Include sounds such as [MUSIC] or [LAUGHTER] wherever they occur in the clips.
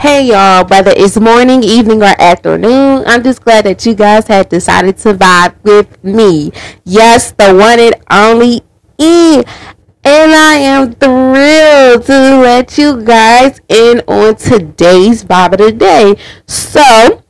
Hey y'all, whether it's morning, evening, or afternoon, I'm just glad that you guys had decided to vibe with me. Yes, the one and only E. And I am thrilled to let you guys in on today's vibe of the day. So,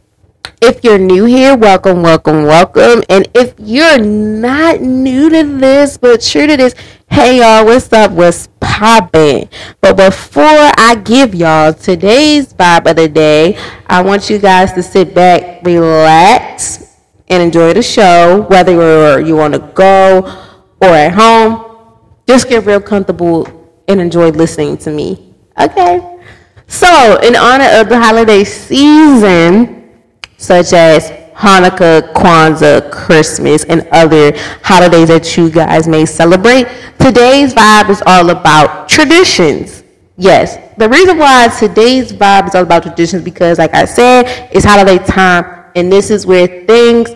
if you're new here, welcome, welcome, welcome. And if you're not new to this, but true to this, hey y'all, what's up? What's poppin'? But before I give y'all today's vibe of the day, I want you guys to sit back, relax, and enjoy the show, whether you're you want to go or at home. Just get real comfortable and enjoy listening to me. Okay? So, in honor of the holiday season, such as Hanukkah, Kwanzaa, Christmas, and other holidays that you guys may celebrate. Today's vibe is all about traditions. Yes, the reason why today's vibe is all about traditions because, like I said, it's holiday time, and this is where things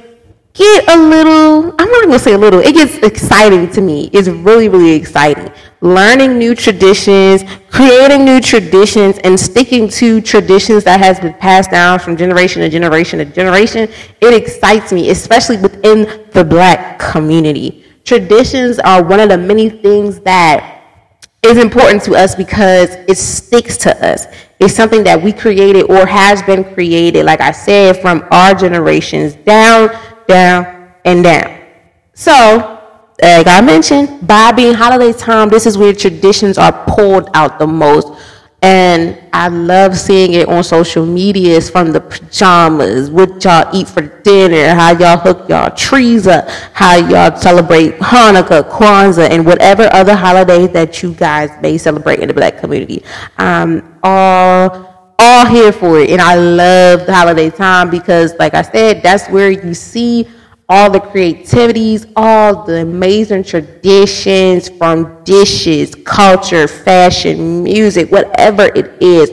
get a little, I'm not to say a little, it gets exciting to me. It's really, really exciting. Learning new traditions, creating new traditions, and sticking to traditions that has been passed down from generation to generation to generation, it excites me, especially within the black community. Traditions are one of the many things that is important to us because it sticks to us. It's something that we created or has been created, like I said, from our generations down down, and down. So, like I mentioned, by being holiday time, this is where traditions are pulled out the most. And I love seeing it on social media. It's from the pajamas, what y'all eat for dinner, how y'all hook y'all trees up, how y'all celebrate Hanukkah, Kwanzaa, and whatever other holidays that you guys may celebrate in the black community. Um, all all here for it. And I love the holiday time because, like I said, that's where you see all the creativities, all the amazing traditions from dishes, culture, fashion, music, whatever it is.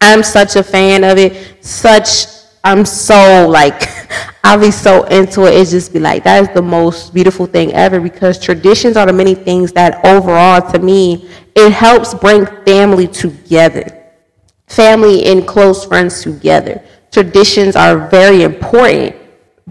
I'm such a fan of it. Such, I'm so like, [LAUGHS] I'll be so into it. It's just be like, that is the most beautiful thing ever because traditions are the many things that overall, to me, it helps bring family together family and close friends together. Traditions are very important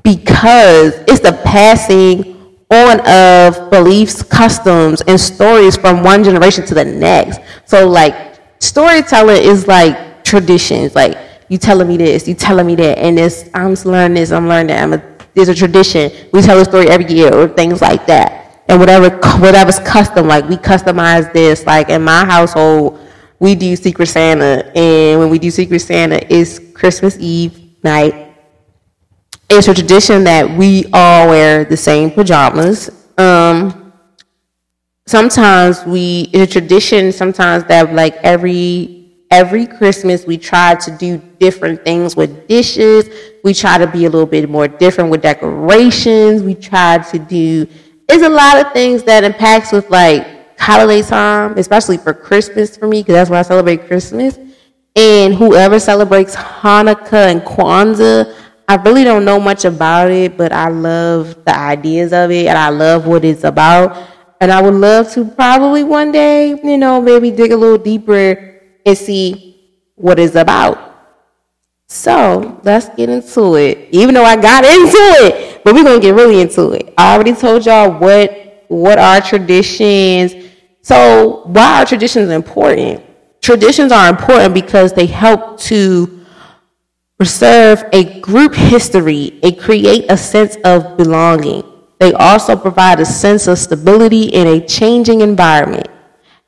because it's the passing on of beliefs, customs, and stories from one generation to the next. So, like, storytelling is like traditions. Like, you telling me this, you telling me that, and this, I'm learning this, I'm learning that. I'm a, there's a tradition. We tell a story every year, or things like that. And whatever, whatever's custom, like we customize this. Like in my household, we do Secret Santa, and when we do Secret Santa, it's Christmas Eve night. It's a tradition that we all wear the same pajamas. Um, sometimes we it's a tradition sometimes that like every every Christmas we try to do different things with dishes. We try to be a little bit more different with decorations. We try to do it's a lot of things that impacts with like holiday time, especially for Christmas for me, because that's when I celebrate Christmas. And whoever celebrates Hanukkah and Kwanzaa, I really don't know much about it, but I love the ideas of it and I love what it's about. And I would love to probably one day, you know, maybe dig a little deeper and see what it's about. So let's get into it. Even though I got into it, but we're gonna get really into it. I already told y'all what what our traditions so, why are traditions important? Traditions are important because they help to preserve a group history and create a sense of belonging. They also provide a sense of stability in a changing environment.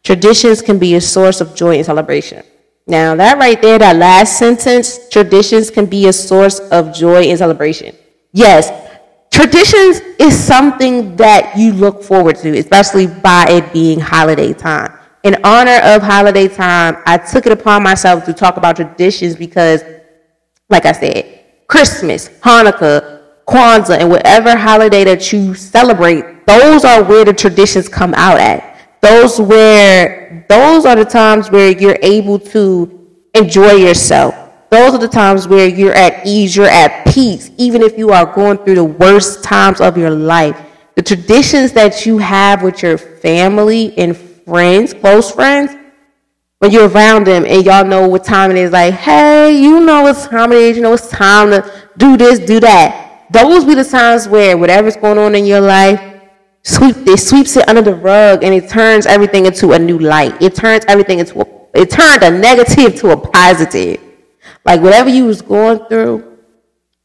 Traditions can be a source of joy and celebration. Now, that right there, that last sentence, traditions can be a source of joy and celebration. Yes, Traditions is something that you look forward to, especially by it being holiday time. In honor of holiday time, I took it upon myself to talk about traditions because, like I said, Christmas, Hanukkah, Kwanzaa, and whatever holiday that you celebrate, those are where the traditions come out at. Those where those are the times where you're able to enjoy yourself those are the times where you're at ease, you're at peace, even if you are going through the worst times of your life. The traditions that you have with your family and friends, close friends, when you're around them and y'all know what time it is, like, hey, you know what time it is, you know it's time to do this, do that. Those be the times where whatever's going on in your life, sweep it sweeps it under the rug and it turns everything into a new light. It turns everything into a it turned a negative to a positive. Like whatever you was going through,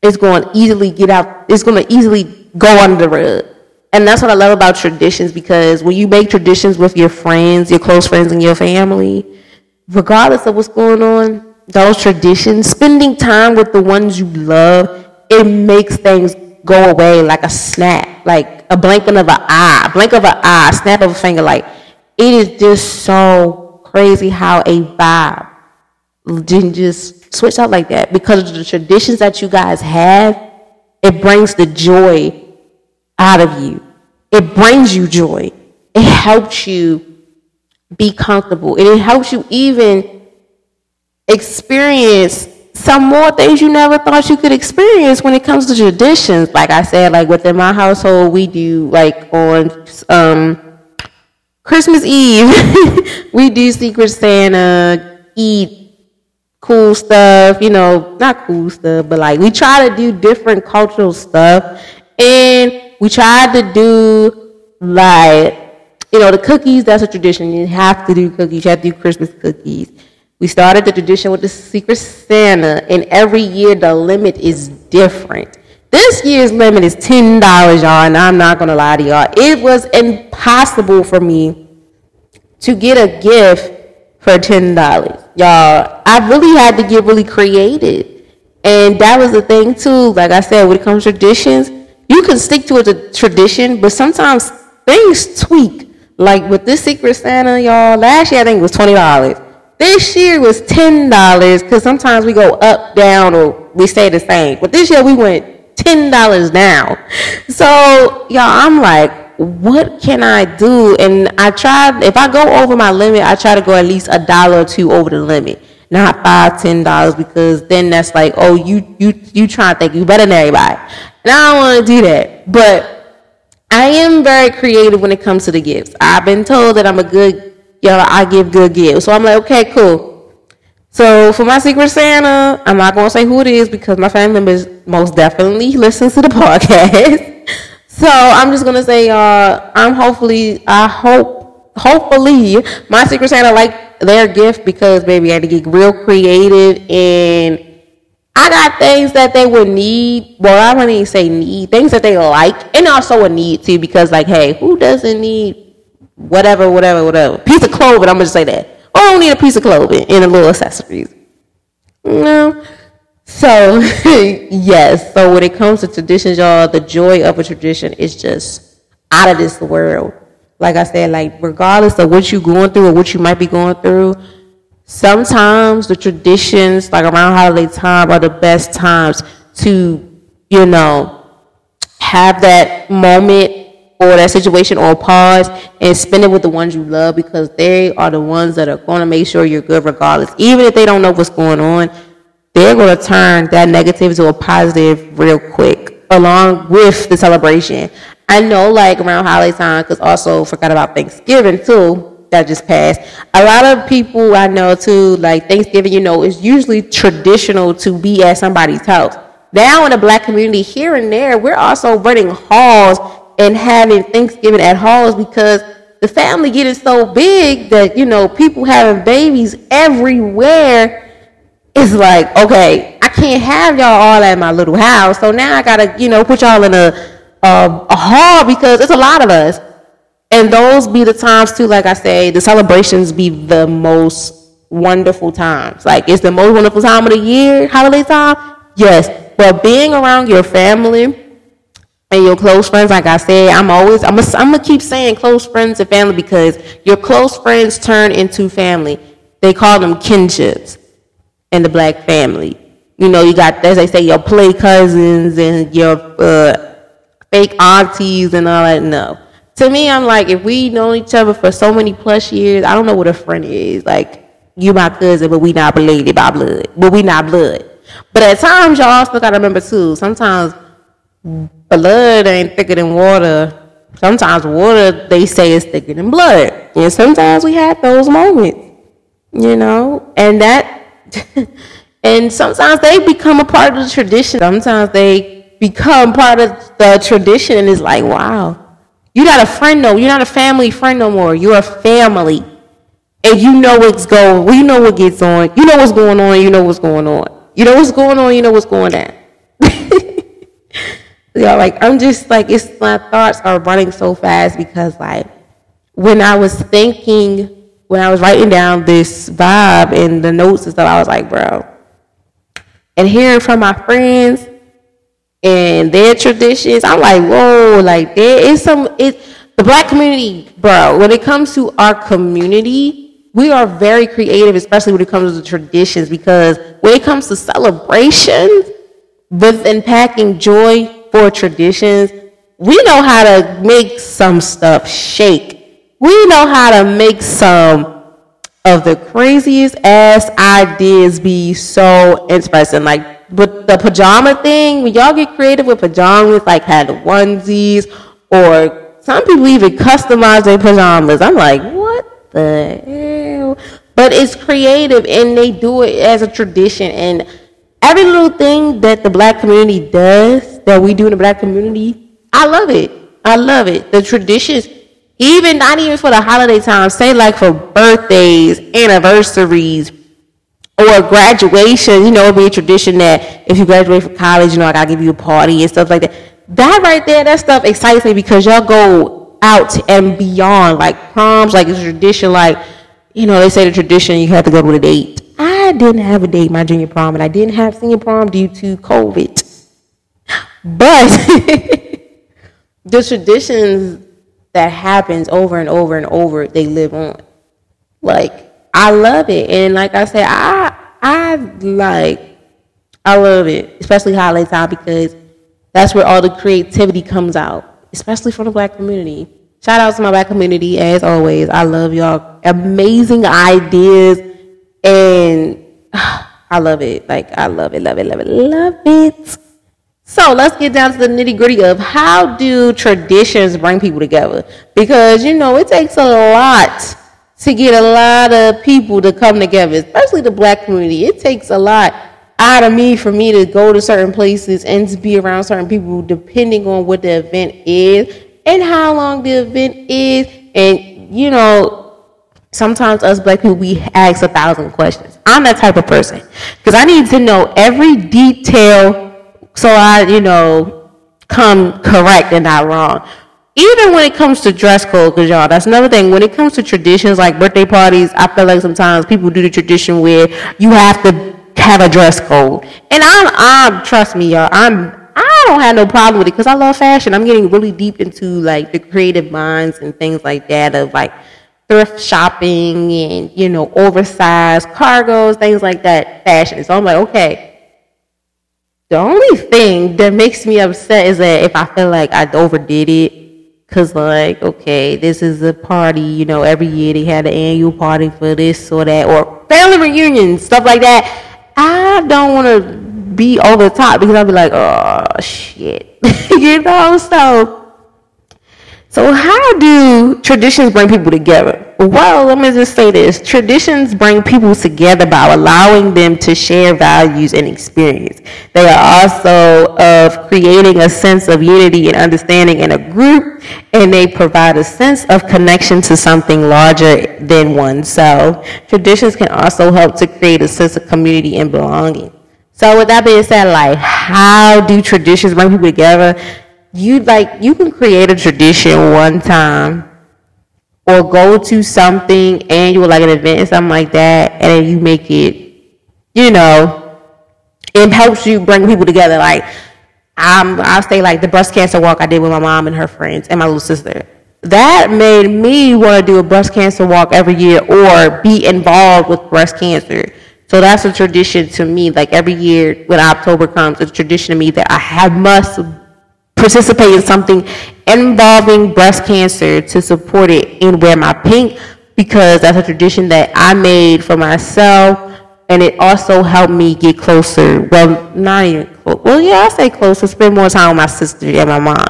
it's going to easily get out. It's going to easily go under the rug. And that's what I love about traditions because when you make traditions with your friends, your close friends, and your family, regardless of what's going on, those traditions, spending time with the ones you love, it makes things go away like a snap, like a blinking of an eye, blink of an eye, snap of a finger. Like it is just so crazy how a vibe didn't just switch out like that because of the traditions that you guys have. It brings the joy out of you. It brings you joy. It helps you be comfortable. And it helps you even experience some more things you never thought you could experience when it comes to traditions. Like I said, like within my household, we do like on um, Christmas Eve, [LAUGHS] we do Secret Santa, eat cool stuff, you know, not cool stuff, but like we try to do different cultural stuff. And we tried to do like, you know, the cookies, that's a tradition. You have to do cookies. You have to do Christmas cookies. We started the tradition with the Secret Santa, and every year the limit is different. This year's limit is $10, y'all, and I'm not gonna lie to y'all. It was impossible for me to get a gift for $10. Y'all, I really had to get really creative. And that was the thing too. Like I said, when it comes to traditions, you can stick to a tradition, but sometimes things tweak. Like with this Secret Santa, y'all, last year I think it was $20. This year was ten dollars because sometimes we go up, down, or we stay the same. But this year we went ten dollars down. So y'all, I'm like, what can I do? And I try. If I go over my limit, I try to go at least a dollar or two over the limit, not five, ten dollars, because then that's like, oh, you you you trying to think you better than everybody, and I don't want to do that. But I am very creative when it comes to the gifts. I've been told that I'm a good yo, I give good gifts. So I'm like, okay, cool. So for my Secret Santa, I'm not gonna say who it is because my family members most definitely [LAUGHS] listens to the [LAUGHS] podcast. So I'm just gonna say, uh, I'm hopefully, I hope, hopefully, my Secret Santa like their gift because baby, I had to get real creative and. I got things that they would need. Well, I wouldn't even say need things that they like, and also a need too. Because, like, hey, who doesn't need whatever, whatever, whatever. Piece of clothing, I'm gonna say that. Or I don't need a piece of clothing and a little accessories. No. So [LAUGHS] yes, so when it comes to traditions, y'all, the joy of a tradition is just out of this world. Like I said, like regardless of what you're going through or what you might be going through, sometimes the traditions, like around holiday time, are the best times to, you know, have that moment or that situation on pause and spend it with the ones you love because they are the ones that are going to make sure you're good regardless. Even if they don't know what's going on, they're going to turn that negative to a positive real quick along with the celebration. I know like around holiday time, because also forgot about Thanksgiving too, that just passed. A lot of people I know too, like Thanksgiving, you know, is usually traditional to be at somebody's house. Now in the black community here and there, we're also running halls and having Thanksgiving at halls because the family getting so big that you know people having babies everywhere. It's like okay, I can't have y'all all at my little house, so now I gotta you know put y'all in a a, a hall because it's a lot of us. And those be the times too, like I say, the celebrations be the most wonderful times. Like it's the most wonderful time of the year, holiday time. Yes, but being around your family and your close friends, like I said, I'm always I'm gonna I'm keep saying close friends and family because your close friends turn into family. They call them kinships in the black family. You know, you got as they say your play cousins and your uh, fake aunties and all that. No, to me, I'm like if we know each other for so many plus years, I don't know what a friend is. Like you my cousin, but we not related by blood, but we not blood. But at times, y'all still gotta remember too. Sometimes blood ain't thicker than water. Sometimes water they say is thicker than blood. And sometimes we have those moments. you know, and that, [LAUGHS] and sometimes they become a part of the tradition. Sometimes they become part of the tradition, and it's like, wow, you're not a friend no, you're not a family friend no more. You're a family, and you know what's going, you know what gets on, you know what's going on, you know what's going on, you know what's going on, you know what's going on. [LAUGHS] yeah, like I'm just like it's my thoughts are running so fast because like when I was thinking when I was writing down this vibe and the notes and stuff, I was like, bro. And hearing from my friends and their traditions, I'm like, whoa, like there is some it the black community, bro, when it comes to our community, we are very creative, especially when it comes to traditions, because when it comes to celebrations, with unpacking joy for traditions, we know how to make some stuff shake we know how to make some of the craziest ass ideas be so interesting. Like with the pajama thing, when y'all get creative with pajamas, like had onesies, or some people even customize their pajamas. I'm like, what the hell? But it's creative and they do it as a tradition. And every little thing that the black community does, that we do in the black community, I love it. I love it. The traditions even not even for the holiday time, say like for birthdays, anniversaries, or graduation, you know, it'd be a tradition that if you graduate from college, you know, I gotta give you a party and stuff like that. That right there, that stuff excites me because y'all go out and beyond, like proms, like it's a tradition, like, you know, they say the tradition you have to go to a date. I didn't have a date my junior prom, and I didn't have senior prom due to COVID. But [LAUGHS] the traditions that happens over and over and over, they live on. Like, I love it. And like I said, I I like I love it, especially holiday time because that's where all the creativity comes out, especially from the black community. Shout out to my black community as always. I love y'all. Amazing ideas and [SIGHS] I love it. Like I love it, love it, love it, love it. So let's get down to the nitty gritty of how do traditions bring people together? Because you know it takes a lot to get a lot of people to come together, especially the black community. It takes a lot out of me for me to go to certain places and to be around certain people, depending on what the event is and how long the event is. And you know, sometimes us black people we ask a thousand questions. I'm that type of person because I need to know every detail so I, you know, come correct and not wrong. Even when it comes to dress code, because y'all, that's another thing. When it comes to traditions like birthday parties, I feel like sometimes people do the tradition where you have to have a dress code. And I'm, I'm trust me, y'all, I'm I don't have no problem with it because I love fashion. I'm getting really deep into like the creative minds and things like that of like thrift shopping and you know oversized cargos, things like that, fashion. So I'm like, okay, the only thing that makes me upset is that if I feel like I overdid it, cause like, okay, this is a party, you know, every year they had an annual party for this or that, or family reunions, stuff like that. I don't want to be over the top because I'll be like, oh shit, [LAUGHS] you know. So so, how do traditions bring people together? Well, let me just say this traditions bring people together by allowing them to share values and experience. They are also of creating a sense of unity and understanding in a group, and they provide a sense of connection to something larger than oneself. Traditions can also help to create a sense of community and belonging. So, with that being said, like, how do traditions bring people together? You like you can create a tradition one time or go to something annual like an event something like that and you make it you know it helps you bring people together like I'm, I'll say like the breast cancer walk I did with my mom and her friends and my little sister. That made me want to do a breast cancer walk every year or be involved with breast cancer. So that's a tradition to me. Like every year when October comes, it's a tradition to me that I have must participate in something involving breast cancer to support it and wear my pink because that's a tradition that I made for myself and it also helped me get closer. Well, not even. Well, yeah, I say closer. Spend more time with my sister and my mom.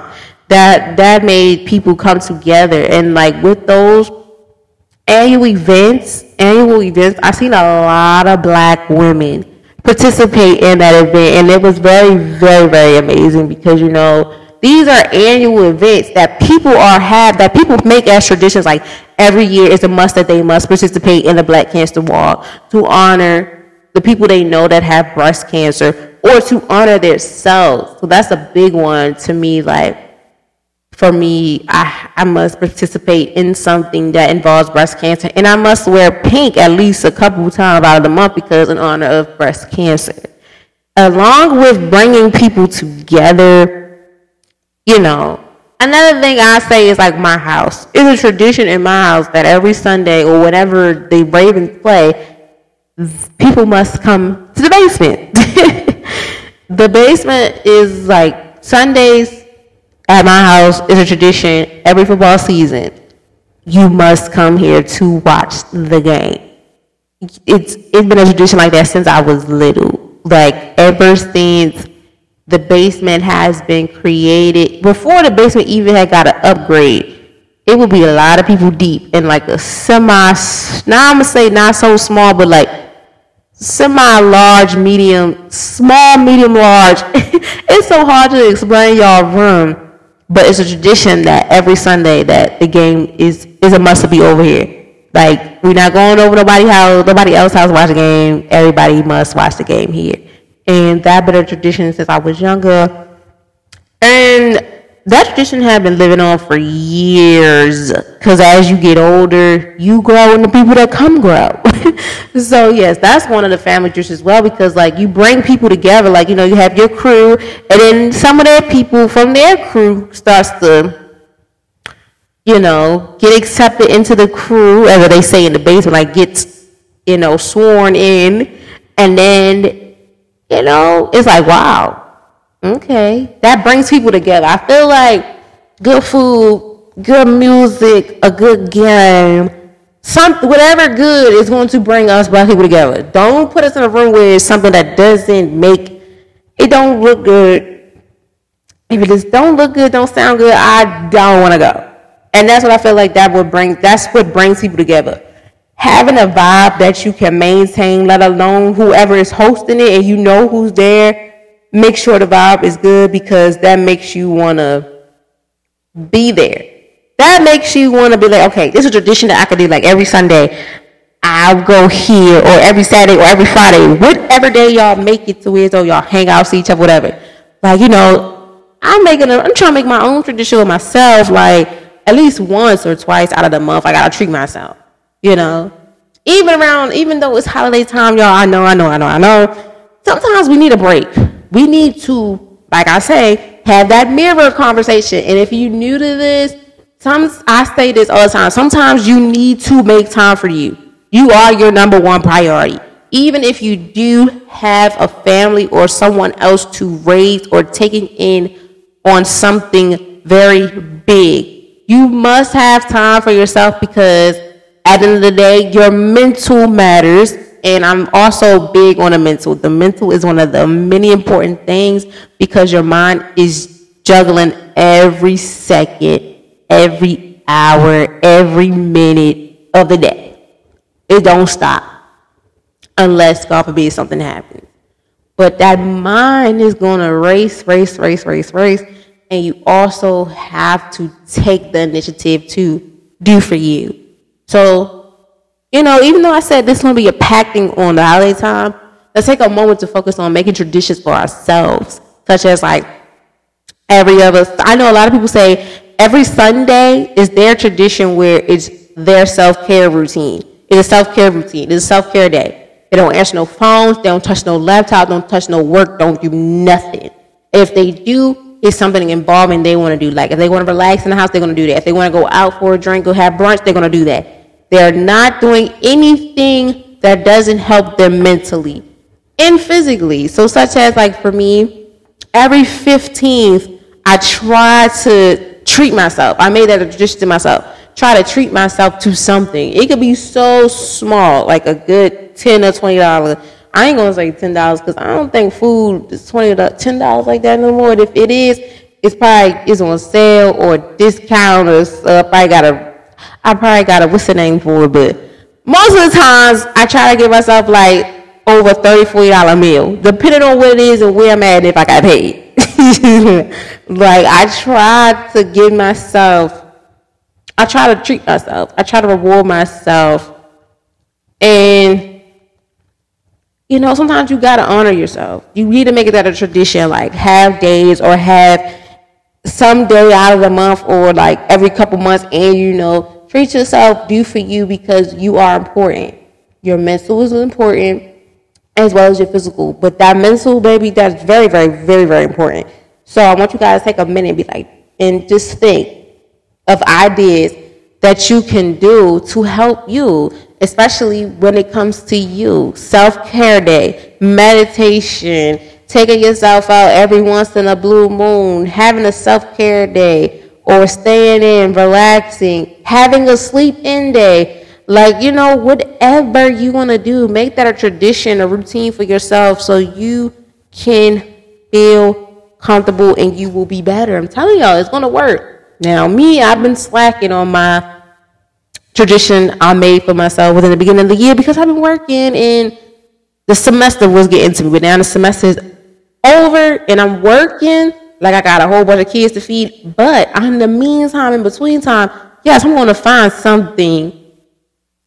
That that made people come together and like with those annual events, annual events, I've seen a lot of black women participate in that event, and it was very, very, very amazing because you know these are annual events that people are have that people make as traditions. Like every year is a must that they must participate in the Black Cancer Walk to honor the people they know that have breast cancer or to honor themselves. So that's a big one to me. Like for me, I, I must participate in something that involves breast cancer, and I must wear pink at least a couple times out of the month because in honor of breast cancer. Along with bringing people together you know, another thing I say is like my house. It's a tradition in my house that every Sunday or whenever the Ravens play, people must come to the basement. [LAUGHS] the basement is like Sundays at my house is a tradition every football season. You must come here to watch the game. It's it's been a tradition like that since I was little. Like ever since the basement has been created before the basement even had got an upgrade it would be a lot of people deep in like a semi now i'm gonna say not so small but like semi large medium small medium large [LAUGHS] it's so hard to explain y'all room but it's a tradition that every sunday that the game is is a must to be over here. Like we're not going over nobody's house nobody else house to watch the game. Everybody must watch the game here. And that been a tradition since I was younger. And that tradition had been living on for years. Because as you get older, you grow and the people that come grow. [LAUGHS] so yes, that's one of the family traditions as well. Because like you bring people together, like you know, you have your crew, and then some of their people from their crew starts to, you know, get accepted into the crew, as they say in the basement, like gets, you know, sworn in, and then you know, it's like, wow, okay. That brings people together. I feel like good food, good music, a good game, some whatever good is going to bring us black people together. Don't put us in a room with something that doesn't make it don't look good. If it just don't look good, don't sound good, I don't want to go. And that's what I feel like that would bring that's what brings people together having a vibe that you can maintain, let alone whoever is hosting it and you know who's there, make sure the vibe is good because that makes you want to be there. That makes you want to be like, okay, this is a tradition that I could do like every Sunday. I'll go here or every Saturday or every Friday, whatever day y'all make it to is so y'all hang out, see each other, whatever. Like, you know, I'm making a, I'm trying to make my own tradition with myself, like at least once or twice out of the month, I gotta treat myself. You know, even around, even though it's holiday time, y'all, I know, I know, I know, I know. Sometimes we need a break. We need to, like I say, have that mirror conversation. And if you're new to this, some I say this all the time. Sometimes you need to make time for you. You are your number one priority. Even if you do have a family or someone else to raise or taking in on something very big, you must have time for yourself because at the end of the day, your mental matters. And I'm also big on the mental. The mental is one of the many important things because your mind is juggling every second, every hour, every minute of the day. It don't stop unless, God forbid, something happens. But that mind is going to race, race, race, race, race. And you also have to take the initiative to do for you. So, you know, even though I said this is going to be a packing on the holiday time, let's take a moment to focus on making traditions for ourselves, such as like every other. I know a lot of people say every Sunday is their tradition where it's their self care routine. It's a self care routine. It's a self care day. They don't answer no phones. They don't touch no laptop. Don't touch no work. Don't do nothing. If they do, it's something involving they want to do. Like if they want to relax in the house, they're going to do that. If they want to go out for a drink or have brunch, they're going to do that. They're not doing anything that doesn't help them mentally and physically. So, such as like for me, every 15th, I try to treat myself. I made that a tradition to myself. Try to treat myself to something. It could be so small, like a good 10 or $20. I ain't gonna say ten dollars because I don't think food is twenty ten dollars like that no more. if it is, it's probably is on sale or discount or uh, probably got a I probably got a what's the name for it, but most of the times I try to give myself like over 30 40 dollar meal depending on what it is and where i'm at and if i got paid. [LAUGHS] Like i try to give myself i try to treat myself i try to reward myself and you know sometimes you gotta honor yourself. You need to make it that a tradition like have days or have some day out of the month or like every couple months and you know treat yourself do for you because you are important your mental is important as well as your physical. But that mental, baby, that's very, very, very, very important. So I want you guys to take a minute and be like, and just think of ideas that you can do to help you, especially when it comes to you. Self care day, meditation, taking yourself out every once in a blue moon, having a self care day, or staying in, relaxing, having a sleep in day like, you know, whatever you want to do, make that a tradition, a routine for yourself so you can feel comfortable and you will be better. I'm telling y'all, it's going to work. Now, me, I've been slacking on my tradition I made for myself within the beginning of the year because I've been working and the semester was getting to me. But now the semester is over and I'm working like I got a whole bunch of kids to feed. But in the meantime, in between time, yes, I'm going to find something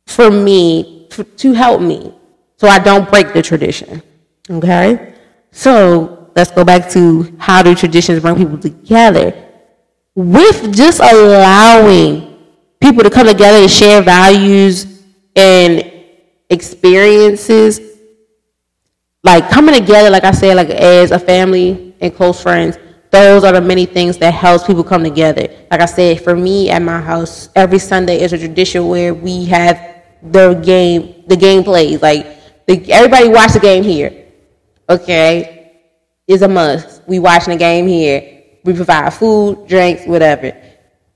for me to help me so I don't break the tradition. Okay? So let's go back to how do traditions bring people together. With just allowing people to come together and share values and experiences, like coming together, like I said, like as a family and close friends, those are the many things that helps people come together. Like I said, for me at my house, every Sunday is a tradition where we have the game, the game plays. Like the, everybody watch the game here. Okay, is a must. We watching the game here. We provide food, drinks, whatever.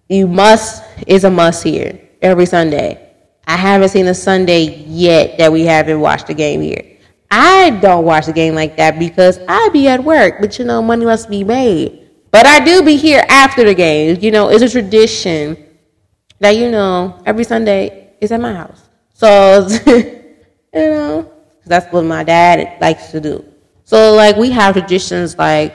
You must is a must here every Sunday. I haven't seen a Sunday yet that we haven't watched the game here. I don't watch the game like that because I be at work, but you know, money must be made. But I do be here after the game. You know, it's a tradition that you know every Sunday is at my house. So, [LAUGHS] you know, that's what my dad likes to do. So, like, we have traditions like,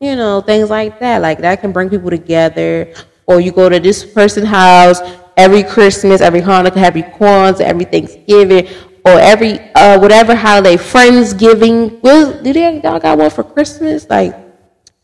you know, things like that. Like, that can bring people together. Or you go to this person's house every Christmas, every Hanukkah, every Kwanzaa, every Thanksgiving, or every, uh, whatever holiday, Friendsgiving. Well, do they, y'all got one for Christmas? Like,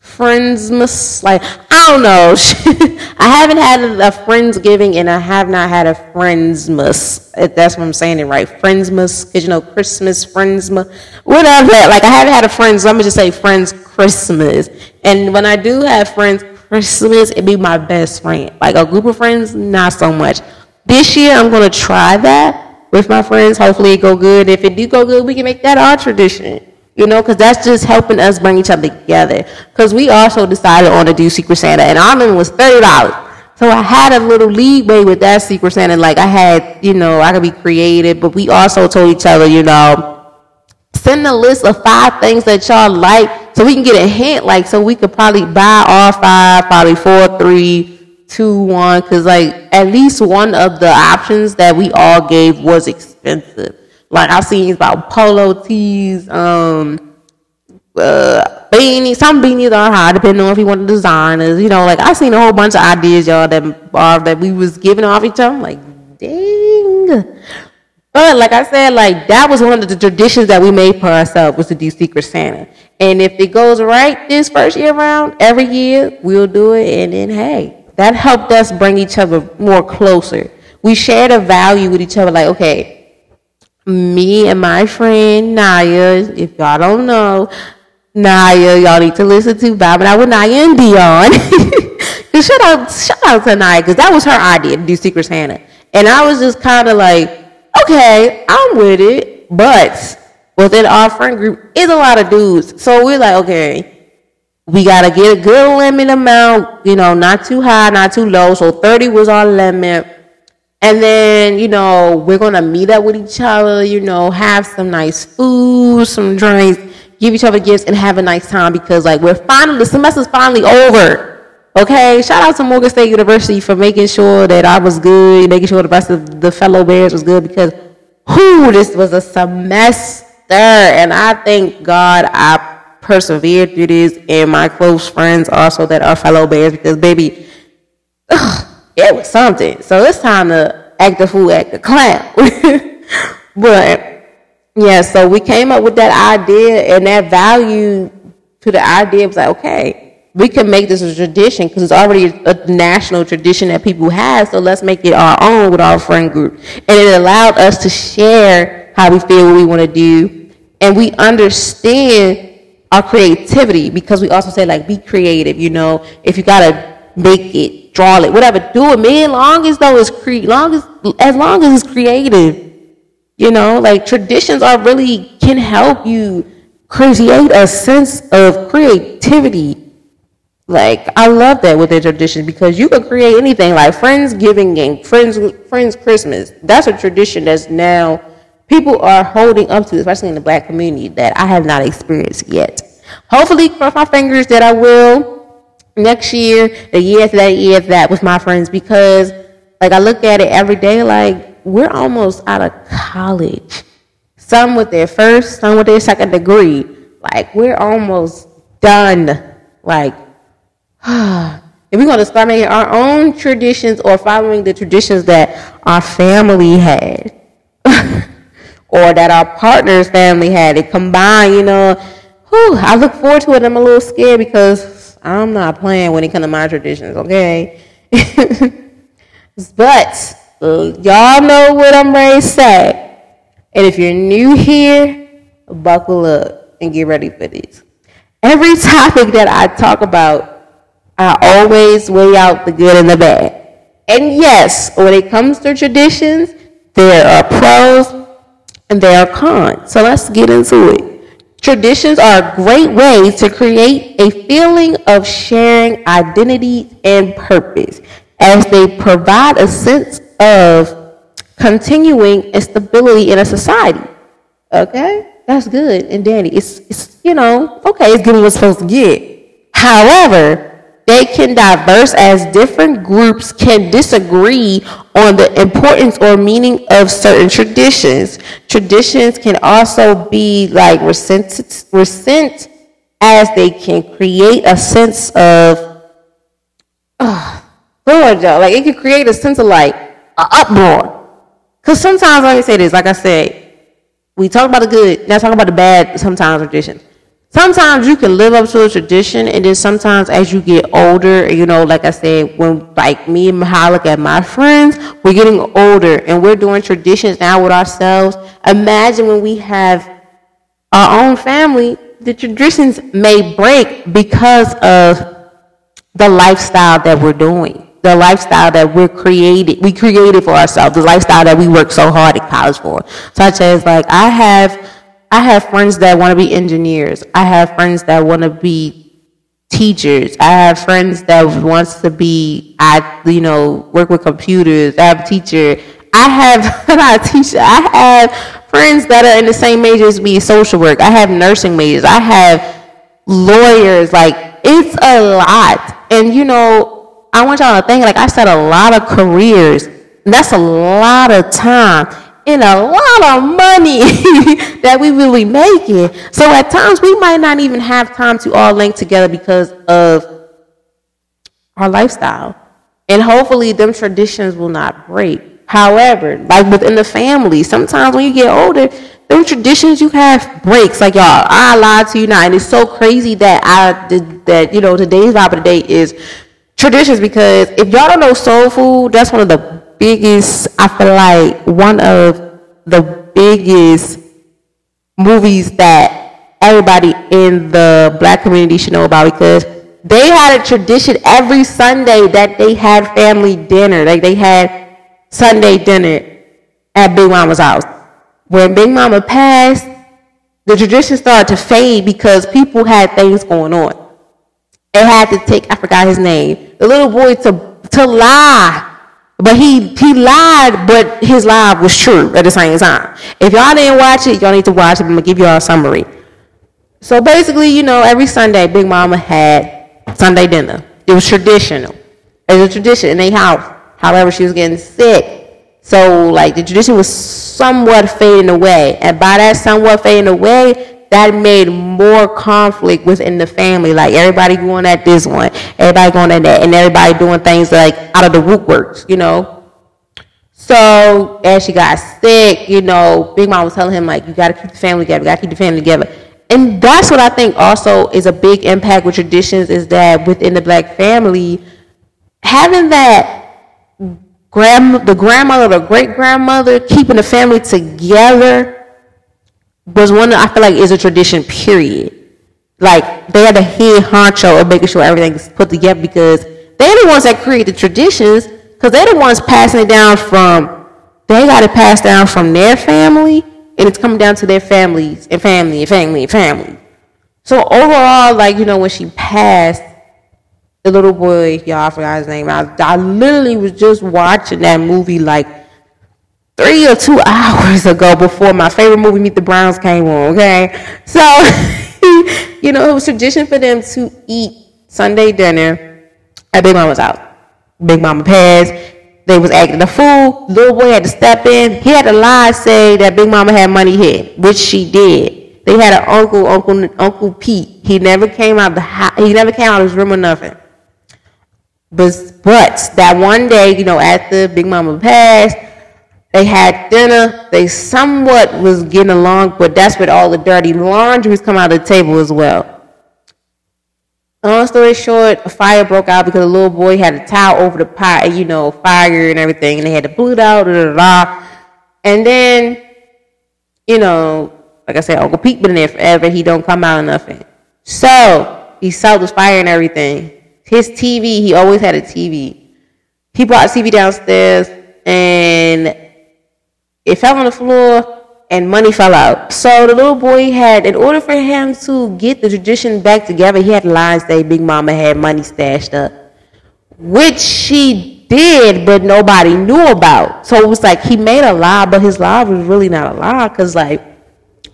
Friendsmas, like I don't know. [LAUGHS] I haven't had a Friendsgiving and I have not had a Friendsmas. If that's what I'm saying it right. Friendsmas, because you know Christmas, Friendsmas, whatever. Like I haven't had a Friends. Let me just say Friends Christmas. And when I do have Friends Christmas, it be my best friend. Like a group of friends, not so much. This year I'm gonna try that with my friends. Hopefully it go good. If it do go good, we can make that our tradition. You know, because that's just helping us bring each other together. Because we also decided on to do Secret Santa, and our limit was thirty dollars. So I had a little leeway with that Secret Santa. Like I had, you know, I could be creative, but we also told each other, you know, send a list of five things that y'all like, so we can get a hint. Like, so we could probably buy all five, probably four, three, two, one, because like at least one of the options that we all gave was expensive. Like I've seen about polo tees, um, uh, beanies. Some beanies are high, depending on if you want the designers. You know, like I've seen a whole bunch of ideas, y'all, that are that we was giving off each other. I'm like, dang. But like I said, like that was one of the traditions that we made for ourselves was to do Secret Santa. And if it goes right this first year around, every year we'll do it. And then hey, that helped us bring each other more closer. We shared a value with each other. Like okay, me and my friend Naya, if y'all don't know, Naya, y'all need to listen to Vibing Out with Naya and Dion. [LAUGHS] shout out, shout out to Naya, because that was her idea to do Secret Santa. And I was just kind of like, okay, I'm with it. But within our friend group is a lot of dudes. So we're like, okay, we got to get a good limit amount, you know, not too high, not too low. So 30 was our limit. And then, you know, we're going to meet up with each other, you know, have some nice food, some drinks, give each other gifts, and have a nice time because, like, we're finally, the semester's finally over. Okay, shout out to Morgan State University for making sure that I was good, making sure the rest of the fellow Bears was good because whoo, this was a semester. And I thank God I persevered through this and my close friends also that are fellow Bears because baby, ugh, it was something. So it's time to act the fool, act the clown. [LAUGHS] but yeah, so we came up with that idea and that value to the idea was like, okay, we can make this a tradition because it's already a national tradition that people have. So let's make it our own with our friend group. And it allowed us to share how we feel, what we want to do, and we understand our creativity because we also say like be creative. You know, if you gotta make it, draw it, whatever, do it, man. Long as though it's cre- long as as long as it's creative. You know, like traditions are really can help you create a sense of creativity like I love that with the tradition because you can create anything like Friendsgiving and Friends Friends Christmas. That's a tradition that's now people are holding up to, especially in the black community, that I have not experienced yet. Hopefully, cross my fingers that I will next year, the year that, year that with my friends because like I look at it every day like we're almost out of college. Some with their first, some with their second degree. Like we're almost done. Like [SIGHS] if we're going to start making our own traditions or following the traditions that our family had [LAUGHS] or that our partner's family had, it combined, you know, whew, I look forward to it. I'm a little scared because I'm not playing when it comes to my traditions, okay? [LAUGHS] but y'all know what I'm ready to say. And if you're new here, buckle up and get ready for this. Every topic that I talk about I always weigh out the good and the bad. And yes, when it comes to traditions, there are pros and there are cons. So let's get into it. Traditions are a great way to create a feeling of sharing identity and purpose as they provide a sense of continuing and stability in a society. Okay? That's good and Danny. It's, it's you know, okay, it's getting what it's supposed to get. However, they can diverse as different groups can disagree on the importance or meaning of certain traditions. Traditions can also be like resent, resent as they can create a sense of, oh, Lord, y'all, like it can create a sense of like an uproar. Because sometimes, let me say this, like I said, we talk about the good, now talk about the bad sometimes traditions sometimes you can live up to a tradition and then sometimes as you get older you know like i said when like me and mahalik and my friends we're getting older and we're doing traditions now with ourselves. Imagine when we have our own family the traditions may break because of the lifestyle that we're doing the lifestyle that we're created we created for ourselves the lifestyle that we worked so hard in college for. Such as like i have I have friends that want to be engineers. I have friends that want to be teachers. I have friends that wants to be, I you know, work with computers. I have a teacher. I have [LAUGHS] not teacher. I have friends that are in the same major as me, social work. I have nursing majors. I have lawyers. Like it's a lot, and you know, I want y'all to think. Like I said, a lot of careers. that's a lot of time and a lot of money [LAUGHS] that we be making. So at times we might not even have time to all link together because of our lifestyle. And hopefully them traditions will not break. However, like within the family, sometimes when you get older, them traditions you have breaks. Like y'all, I lied to you now, and it's so crazy that I did that. You know, today's vibe of the day is traditions because if y'all don't know soul food, that's one of the biggest, I feel like one of the biggest movies that everybody in the black community should know about because they had a tradition every Sunday that they had family dinner. Like they had Sunday dinner at Big Mama's house. When Big Mama passed, the tradition started to fade because people had things going on. They had to take, I forgot his name, the little boy to, to lie but he he lied, but his lie was true at the same time. If y'all didn't watch it, y'all need to watch it. I'm gonna give y'all a summary. So basically, you know, every Sunday, Big Mama had Sunday dinner. It was traditional. It was a tradition in their house. However, she was getting sick. So like the tradition was somewhat fading away. And by that somewhat fading away, that made more conflict within the family. Like everybody going at this one, everybody going at that, and everybody doing things like out of the woodworks, you know. So as she got sick, you know, Big Mom was telling him like, you got to keep the family together. You got to keep the family together. And that's what I think also is a big impact with traditions is that within the black family, having that grand, the grandmother, the great grandmother, keeping the family together was one that I feel like is a tradition. Period. Like they are the head honcho of making sure everything's put together because they're the ones that create the traditions because they're the ones passing it down from, they got it passed down from their family, and it's coming down to their families, and family, and family, and family. So overall, like, you know, when she passed, the little boy, y'all, I forgot his name. I, I literally was just watching that movie like three or two [LAUGHS] hours ago before my favorite movie, Meet the Browns, came on, okay? So, [LAUGHS] you know, it was tradition for them to eat Sunday dinner at Big Mama's house. Big Mama passed. They was acting a fool. Little boy had to step in. He had to lie, say that Big Mama had money here, which she did. They had an uncle, Uncle Uncle Pete. He never came out the house. He never came out of his room or nothing. But but that one day, you know, after Big Mama passed, they had dinner. They somewhat was getting along, but that's when all the dirty laundry was coming out of the table as well. Long story short, a fire broke out because a little boy had a towel over the pot, you know, fire and everything, and they had to put it out, da, da, da. and then, you know, like I said, Uncle Pete been there forever. He don't come out of nothing. So he saw the fire and everything. His TV, he always had a TV. He brought a TV downstairs, and it fell on the floor and money fell out. So the little boy had, in order for him to get the tradition back together, he had lies that Big Mama had money stashed up, which she did, but nobody knew about. So it was like he made a lie, but his lie was really not a lie because like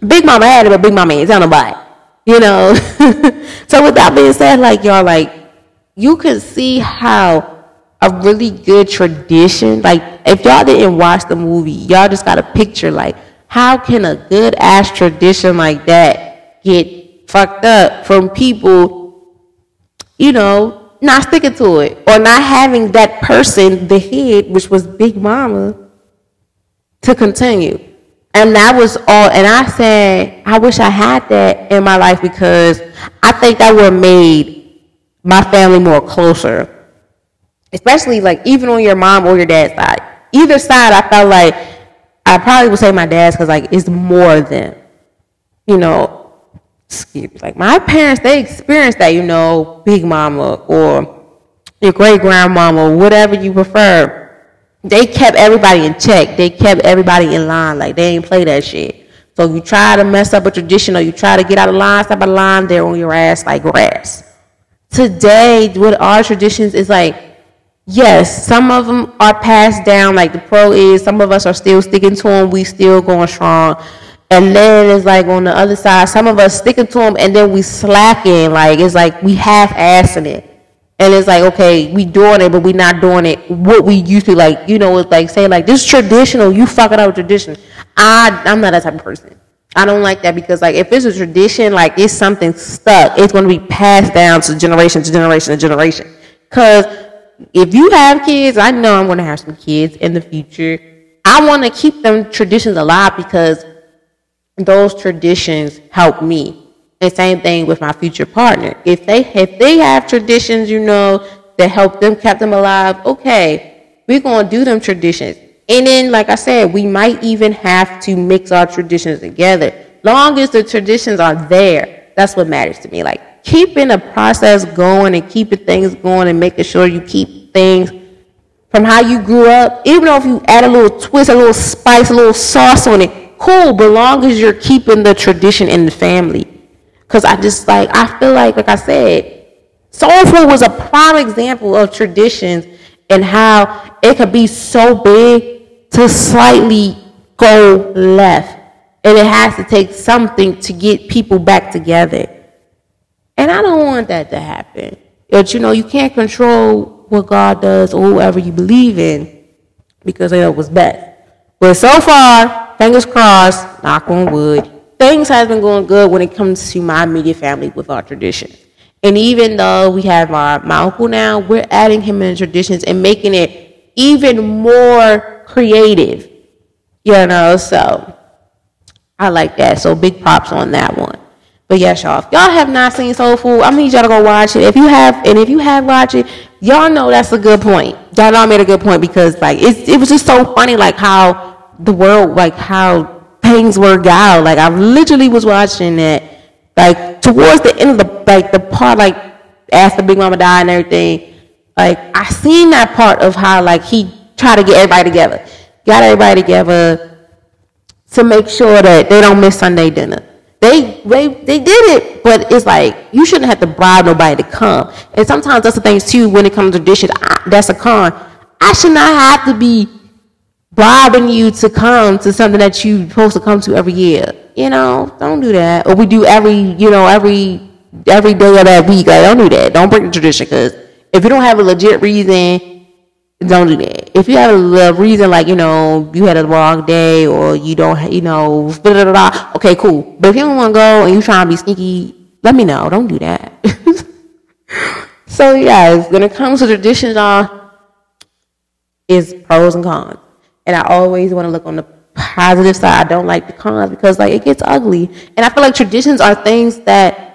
Big Mama had it, but Big Mama ain't telling nobody. You know. [LAUGHS] so with that being said, like y'all, like you could see how a really good tradition, like if y'all didn't watch the movie, y'all just got a picture like how can a good ass tradition like that get fucked up from people, you know, not sticking to it or not having that person, the head, which was Big Mama, to continue? And that was all. And I said, I wish I had that in my life because I think that would have made my family more closer. Especially like even on your mom or your dad's side. Either side, I felt like I probably would say my dad's because like it's more than, you know, like my parents they experienced that, you know, big mama or your great grandmama, whatever you prefer. They kept everybody in check. They kept everybody in line. Like they ain't play that shit. So you try to mess up a tradition or you try to get out of line, step out of line, they're on your ass like grass. Today, with our traditions, is like yes, some of them are passed down, like the pro is. Some of us are still sticking to them. We still going strong. And then it's like on the other side, some of us sticking to them, and then we slacking. Like it's like we half assing it, and it's like okay, we doing it, but we not doing it what we used to. Like you know, it's like saying like this traditional, you fucking up tradition. I I'm not that type of person. I don't like that because like if it's a tradition, like it's something stuck, it's going to be passed down to generation to generation to generation. Cause if you have kids, I know I'm going to have some kids in the future. I want to keep them traditions alive because those traditions help me. And same thing with my future partner. If they if they have traditions, you know, that help them keep them alive, okay, we're gonna do them traditions. And then, like I said, we might even have to mix our traditions together. Long as the traditions are there, that's what matters to me. Like keeping a process going and keeping things going and making sure you keep things from how you grew up, even though if you add a little twist, a little spice, a little sauce on it, cool, but long as you're keeping the tradition in the family. Because I just like, I feel like, like I said, soul food was a prime example of traditions and how it could be so big to slightly go left. And it has to take something to get people back together. And I don't want that to happen. But you know, you can't control what God does or whoever you believe in because they know what's best. But so far, fingers crossed, knock on wood, things have been going good when it comes to my immediate family with our traditions. And even though we have our, my uncle now, we're adding him in traditions and making it even more creative. You know, so I like that. So big props on that one. But yes, y'all, if y'all have not seen Soul Food, I need y'all to go watch it. If you have, and if you have watched it, y'all know that's a good point. Y'all know I made a good point because like it, it was just so funny, like how the world, like how things work out. Like I literally was watching it, like towards the end of the like the part, like after Big Mama died and everything. Like I seen that part of how like he tried to get everybody together, got everybody together to make sure that they don't miss Sunday dinner they, they they did it, but it's like you shouldn't have to bribe nobody to come. And sometimes that's the things too when it comes to dishes. I, that's a con. I should not have to be bribing you to come to something that you're supposed to come to every year. You know, don't do that. Or we do every you know every every day of that week. Like, don't do that. Don't break the tradition because if you don't have a legit reason don't do that. If you have a reason like, you know, you had a wrong day or you don't, you know, blah, blah, blah, okay, cool. But if you don't want to go and you trying to be sneaky, let me know. Don't do that. [LAUGHS] so, guys, when it comes to traditions, y'all, is pros and cons. And I always want to look on the positive side. I don't like the cons because, like, it gets ugly. And I feel like traditions are things that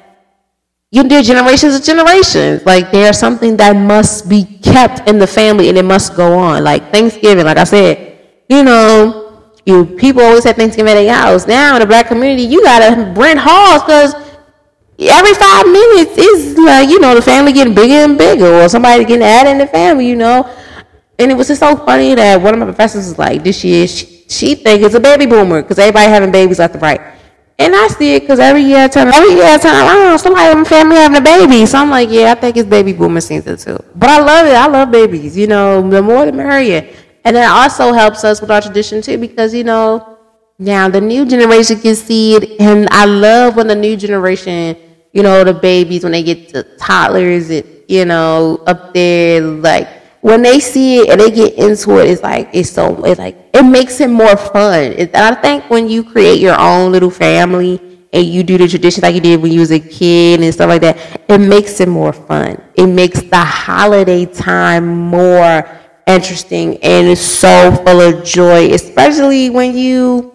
you do generations of generations. Like there's something that must be kept in the family and it must go on. Like Thanksgiving, like I said, you know, you people always have Thanksgiving at their house. Now in the black community, you gotta rent halls because every five minutes is like you know the family getting bigger and bigger, or somebody getting added in the family. You know, and it was just so funny that one of my professors was like, "This year she, she thinks it's a baby boomer because everybody having babies left and right." And I see it because every year, time, every year, I don't know, somebody in my family having a baby. So I'm like, yeah, I think it's baby boomer season too. But I love it. I love babies. You know, the more the merrier. And it also helps us with our tradition too because, you know, now the new generation can see it. And I love when the new generation, you know, the babies, when they get to toddlers, it, you know, up there, like, when they see it and they get into it, it's like it's so it's like it makes it more fun. I think when you create your own little family and you do the traditions like you did when you was a kid and stuff like that, it makes it more fun. It makes the holiday time more interesting and it's so full of joy, especially when you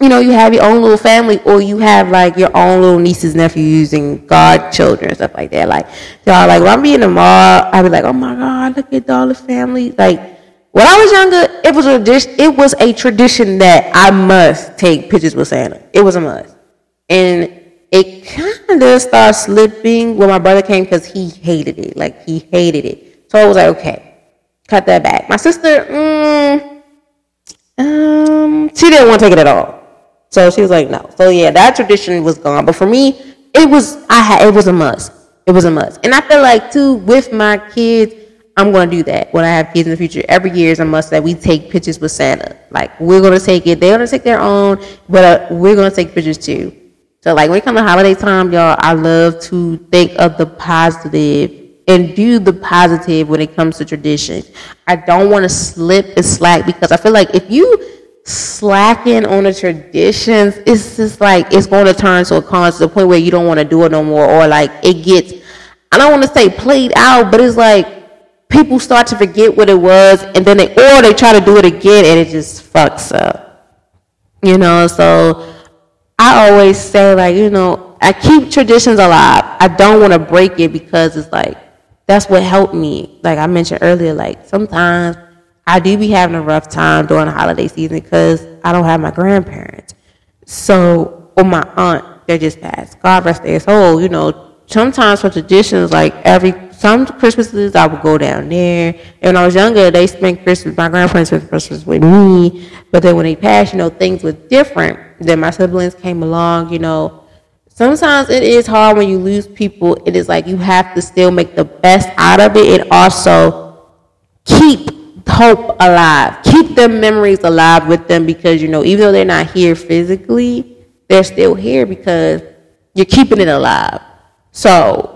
you know, you have your own little family or you have like your own little nieces, nephews, and godchildren, stuff like that. Like, y'all, like, when I'm being in the mall, I'd be like, oh my God, look at all the family. Like, when I was younger, it was a it was a tradition that I must take pictures with Santa. It was a must. And it kind of started slipping when my brother came because he hated it. Like, he hated it. So I was like, okay, cut that back. My sister, mm, um, she didn't want to take it at all. So she was like, no. So yeah, that tradition was gone. But for me, it was I had it was a must. It was a must. And I feel like too with my kids, I'm gonna do that when I have kids in the future. Every year is a must that we take pictures with Santa. Like we're gonna take it. They're gonna take their own, but uh, we're gonna take pictures too. So like when it comes to holiday time, y'all, I love to think of the positive and do the positive when it comes to tradition. I don't want to slip and slack because I feel like if you slacking on the traditions, it's just like it's going to turn to a con to the point where you don't want to do it no more, or like it gets. I don't want to say played out, but it's like people start to forget what it was, and then they or they try to do it again, and it just fucks up. You know, so I always say like you know I keep traditions alive. I don't want to break it because it's like that's what helped me. Like I mentioned earlier, like sometimes I do be having a rough time during the holiday season because I don't have my grandparents. So, or my aunt that just passed. God rest their soul. You know, sometimes for traditions, like every some Christmases, I would go down there. And when I was younger, they spent Christmas. My grandparents spent Christmas with me. But then when they passed, you know, things were different. Then my siblings came along. You know, sometimes it is hard when you lose people. It is like you have to still make the best out of it and also keep hope alive. Keep their memories alive with them because, you know, even though they're not here physically, they're still here because you're keeping it alive. So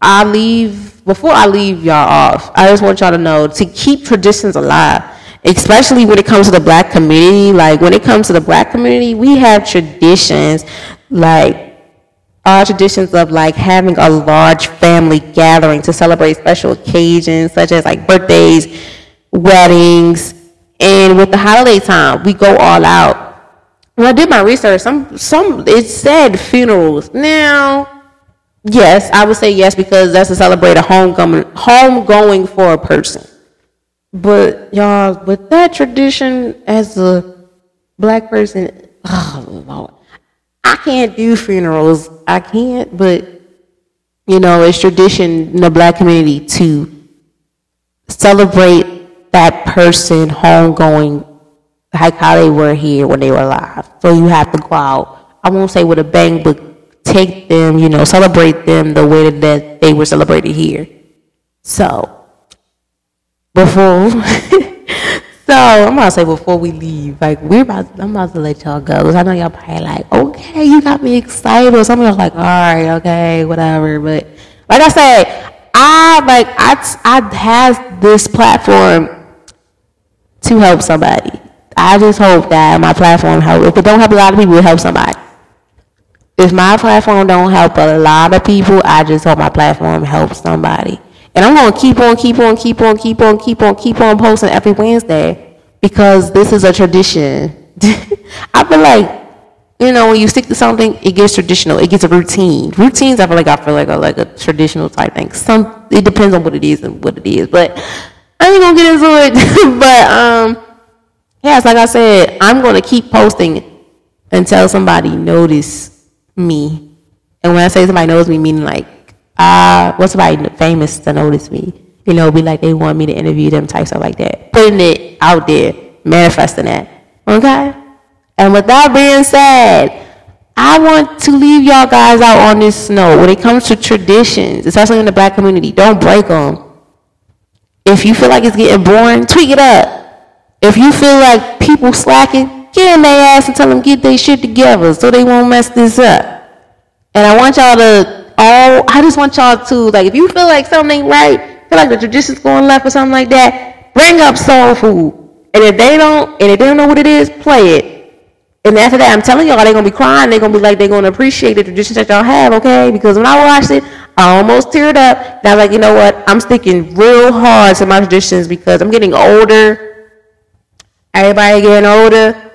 I leave before I leave y'all off, I just want y'all to know to keep traditions alive, especially when it comes to the black community. Like when it comes to the black community, we have traditions like our traditions of like having a large family gathering to celebrate special occasions such as like birthdays, weddings, and with the holiday time, we go all out. When I did my research, some some it said funerals. Now, yes, I would say yes because that's to celebrate a homecoming homegoing for a person. But y'all, with that tradition as a black person, oh Lord, I can't do funerals. I can't, but you know, it's tradition in the black community to celebrate that person homegoing like how they were here when they were alive. So you have to go out. I won't say with a bang, but take them, you know, celebrate them the way that they were celebrated here. So before [LAUGHS] So I'm about to say before we leave, like we're about, I'm about to let y'all go because I know y'all probably like, okay, you got me excited. Some of y'all like, all right, okay, whatever. But like I said, I like I I have this platform to help somebody. I just hope that my platform help. If it don't help a lot of people, it help somebody. If my platform don't help a lot of people, I just hope my platform helps somebody. And I'm to keep on, keep on, keep on, keep on, keep on, keep on posting every Wednesday because this is a tradition. [LAUGHS] I feel like, you know, when you stick to something, it gets traditional. It gets a routine. Routines, I feel like I feel like a, like a traditional type thing. Some it depends on what it is and what it is. But I ain't gonna get into it. [LAUGHS] but um, yes, like I said, I'm gonna keep posting until somebody notice me. And when I say somebody knows me, meaning like uh, what's somebody famous to notice me? You know, be like they want me to interview them, type stuff like that. Putting it out there, manifesting that. Okay? And with that being said, I want to leave y'all guys out on this note. When it comes to traditions, especially in the black community, don't break them. If you feel like it's getting boring, tweak it up. If you feel like people slacking, get in their ass and tell them get their shit together so they won't mess this up. And I want y'all to all I just want y'all to like if you feel like something ain't right, feel like the tradition's going left or something like that, bring up soul food. And if they don't and if they don't know what it is, play it. And after that, I'm telling y'all, they're gonna be crying. They're gonna be like, they're gonna appreciate the traditions that y'all have, okay? Because when I watched it, I almost teared up. And I was like, you know what? I'm sticking real hard to my traditions because I'm getting older. Everybody getting older,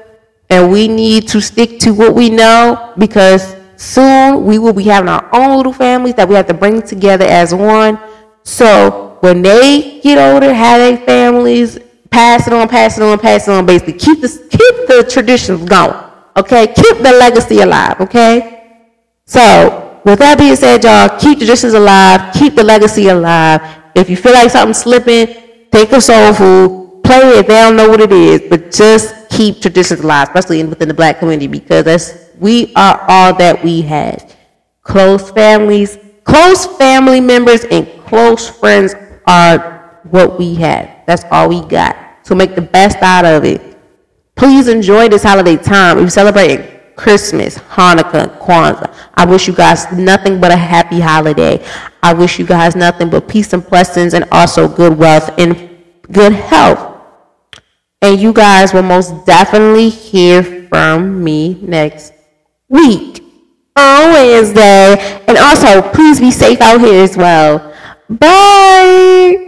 and we need to stick to what we know because Soon we will be having our own little families that we have to bring together as one. So when they get older, have their families, pass it on, pass it on, pass it on, basically keep the keep the traditions going. Okay, keep the legacy alive. Okay, so with that being said, y'all keep traditions alive, keep the legacy alive. If you feel like something's slipping, take a soul food, play it. They don't know what it is, but just keep traditions alive, especially in, within the black community, because that's we are all that we have. Close families, close family members, and close friends are what we have. That's all we got. So make the best out of it. Please enjoy this holiday time. We're celebrating Christmas, Hanukkah, Kwanzaa. I wish you guys nothing but a happy holiday. I wish you guys nothing but peace and blessings and also good wealth and good health. And you guys will most definitely hear from me next week on Wednesday. And also, please be safe out here as well. Bye.